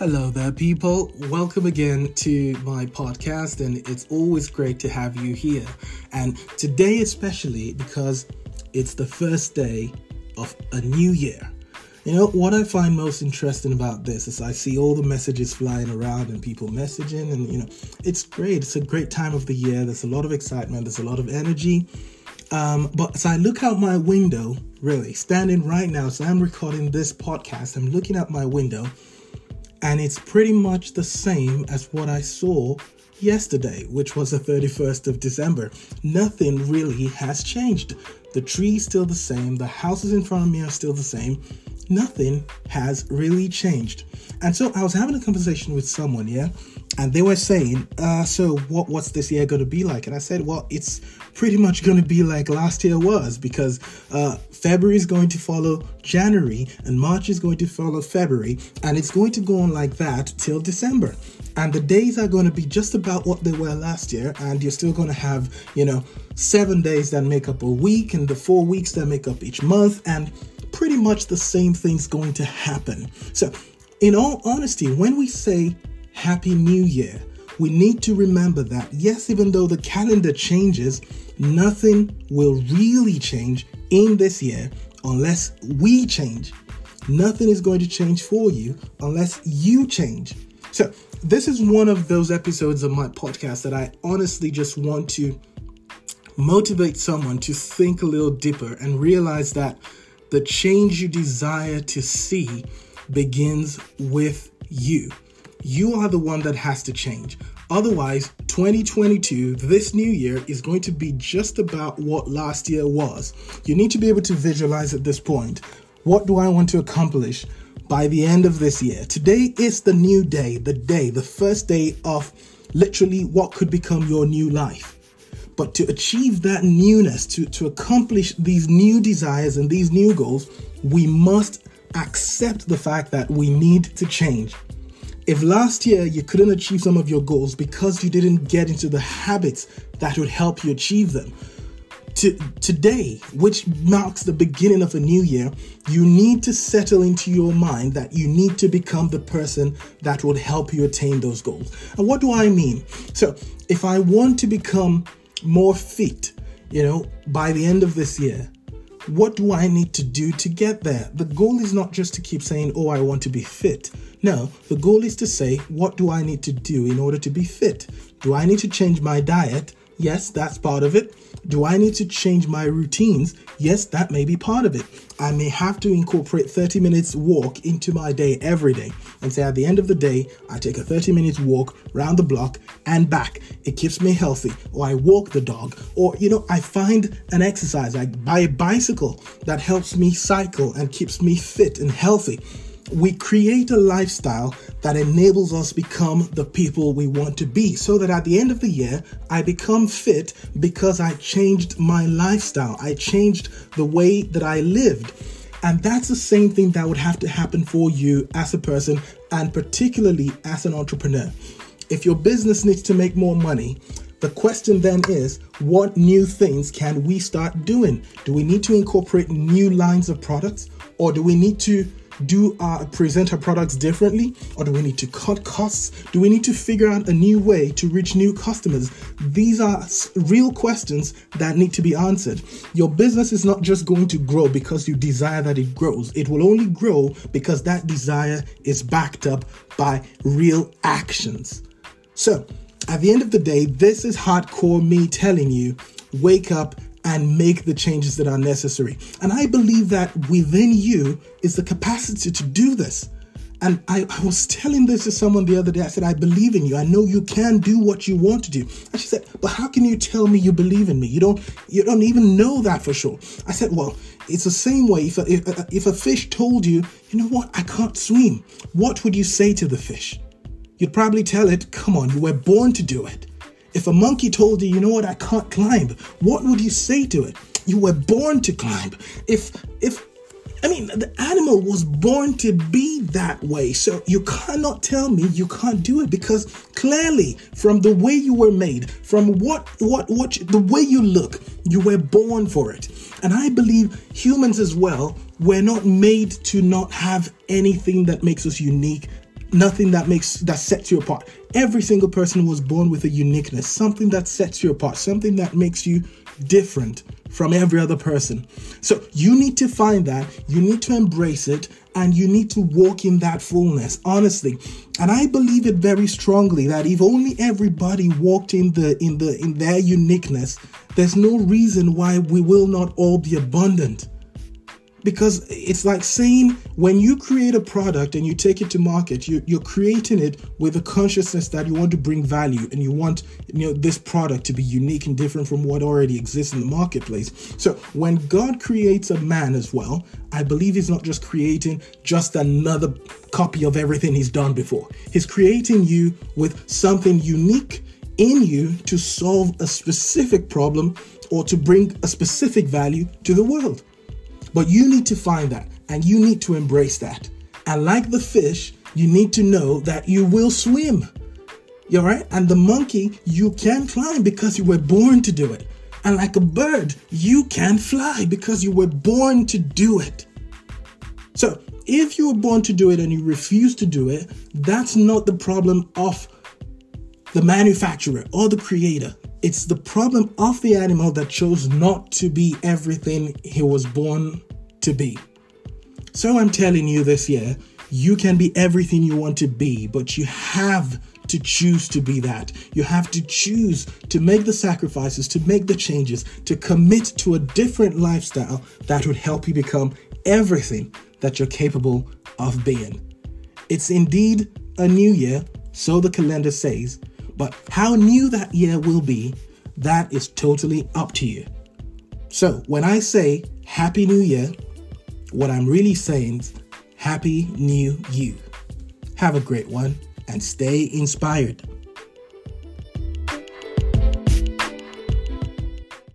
Hello there, people. Welcome again to my podcast, and it's always great to have you here. And today, especially because it's the first day of a new year. You know, what I find most interesting about this is I see all the messages flying around and people messaging, and you know, it's great. It's a great time of the year. There's a lot of excitement, there's a lot of energy. Um, but as I look out my window, really, standing right now, so I'm recording this podcast, I'm looking out my window and it's pretty much the same as what I saw yesterday, which was the 31st of December. Nothing really has changed. The tree's still the same, the houses in front of me are still the same. Nothing has really changed. And so I was having a conversation with someone, yeah, and they were saying, uh, so what what's this year going to be like? And I said, well, it's pretty much going to be like last year was because uh, February is going to follow January and March is going to follow February, and it's going to go on like that till December. And the days are going to be just about what they were last year, and you're still going to have, you know, seven days that make up a week and the four weeks that make up each month, and pretty much the same thing's going to happen. So, in all honesty, when we say Happy New Year. We need to remember that, yes, even though the calendar changes, nothing will really change in this year unless we change. Nothing is going to change for you unless you change. So, this is one of those episodes of my podcast that I honestly just want to motivate someone to think a little deeper and realize that the change you desire to see begins with you. You are the one that has to change. Otherwise, 2022, this new year, is going to be just about what last year was. You need to be able to visualize at this point what do I want to accomplish by the end of this year? Today is the new day, the day, the first day of literally what could become your new life. But to achieve that newness, to, to accomplish these new desires and these new goals, we must accept the fact that we need to change. If last year you couldn't achieve some of your goals because you didn't get into the habits that would help you achieve them, to, today, which marks the beginning of a new year, you need to settle into your mind that you need to become the person that would help you attain those goals. And what do I mean? So, if I want to become more fit, you know, by the end of this year, what do I need to do to get there? The goal is not just to keep saying, oh, I want to be fit. No, the goal is to say, what do I need to do in order to be fit? Do I need to change my diet? Yes, that's part of it. Do I need to change my routines? Yes, that may be part of it. I may have to incorporate 30 minutes walk into my day every day and say at the end of the day, I take a 30 minutes walk round the block and back. It keeps me healthy. Or I walk the dog. Or, you know, I find an exercise. I buy a bicycle that helps me cycle and keeps me fit and healthy we create a lifestyle that enables us become the people we want to be so that at the end of the year i become fit because i changed my lifestyle. I changed the way that i lived. And that's the same thing that would have to happen for you as a person and particularly as an entrepreneur. If your business needs to make more money the question then is what new things can we start doing? Do we need to incorporate new lines of products or do we need to do our present our products differently? Or do we need to cut costs? Do we need to figure out a new way to reach new customers? These are real questions that need to be answered. Your business is not just going to grow because you desire that it grows. It will only grow because that desire is backed up by real actions. So at the end of the day this is hardcore me telling you wake up and make the changes that are necessary. And I believe that within you is the capacity to do this. And I, I, was telling this to someone the other day. I said, I believe in you. I know you can do what you want to do. And she said, But how can you tell me you believe in me? You don't you don't even know that for sure. I said, Well, it's the same way. If a, if, if a fish told you, you know what, I can't swim, what would you say to the fish? You'd probably tell it, come on, you were born to do it. If a monkey told you, you know what, I can't climb, what would you say to it? You were born to climb. If, if, I mean, the animal was born to be that way. So you cannot tell me you can't do it because clearly, from the way you were made, from what, what, what, the way you look, you were born for it. And I believe humans as well, were not made to not have anything that makes us unique nothing that makes that sets you apart. Every single person was born with a uniqueness, something that sets you apart, something that makes you different from every other person. So you need to find that, you need to embrace it, and you need to walk in that fullness, honestly. And I believe it very strongly that if only everybody walked in the in the in their uniqueness, there's no reason why we will not all be abundant because it's like saying when you create a product and you take it to market you, you're creating it with a consciousness that you want to bring value and you want you know this product to be unique and different from what already exists in the marketplace. So when god creates a man as well i believe he's not just creating just another copy of everything he's done before. He's creating you with something unique in you to solve a specific problem or to bring a specific value to the world but you need to find that and you need to embrace that. And like the fish, you need to know that you will swim. You're right. And the monkey, you can climb because you were born to do it. And like a bird, you can fly because you were born to do it. So if you were born to do it and you refuse to do it, that's not the problem of the manufacturer or the creator. It's the problem of the animal that chose not to be everything he was born to be. So I'm telling you this year, you can be everything you want to be, but you have to choose to be that. You have to choose to make the sacrifices, to make the changes, to commit to a different lifestyle that would help you become everything that you're capable of being. It's indeed a new year, so the calendar says, but how new that year will be, that is totally up to you. So when I say Happy New Year, what I'm really saying is Happy New You. Have a great one and stay inspired.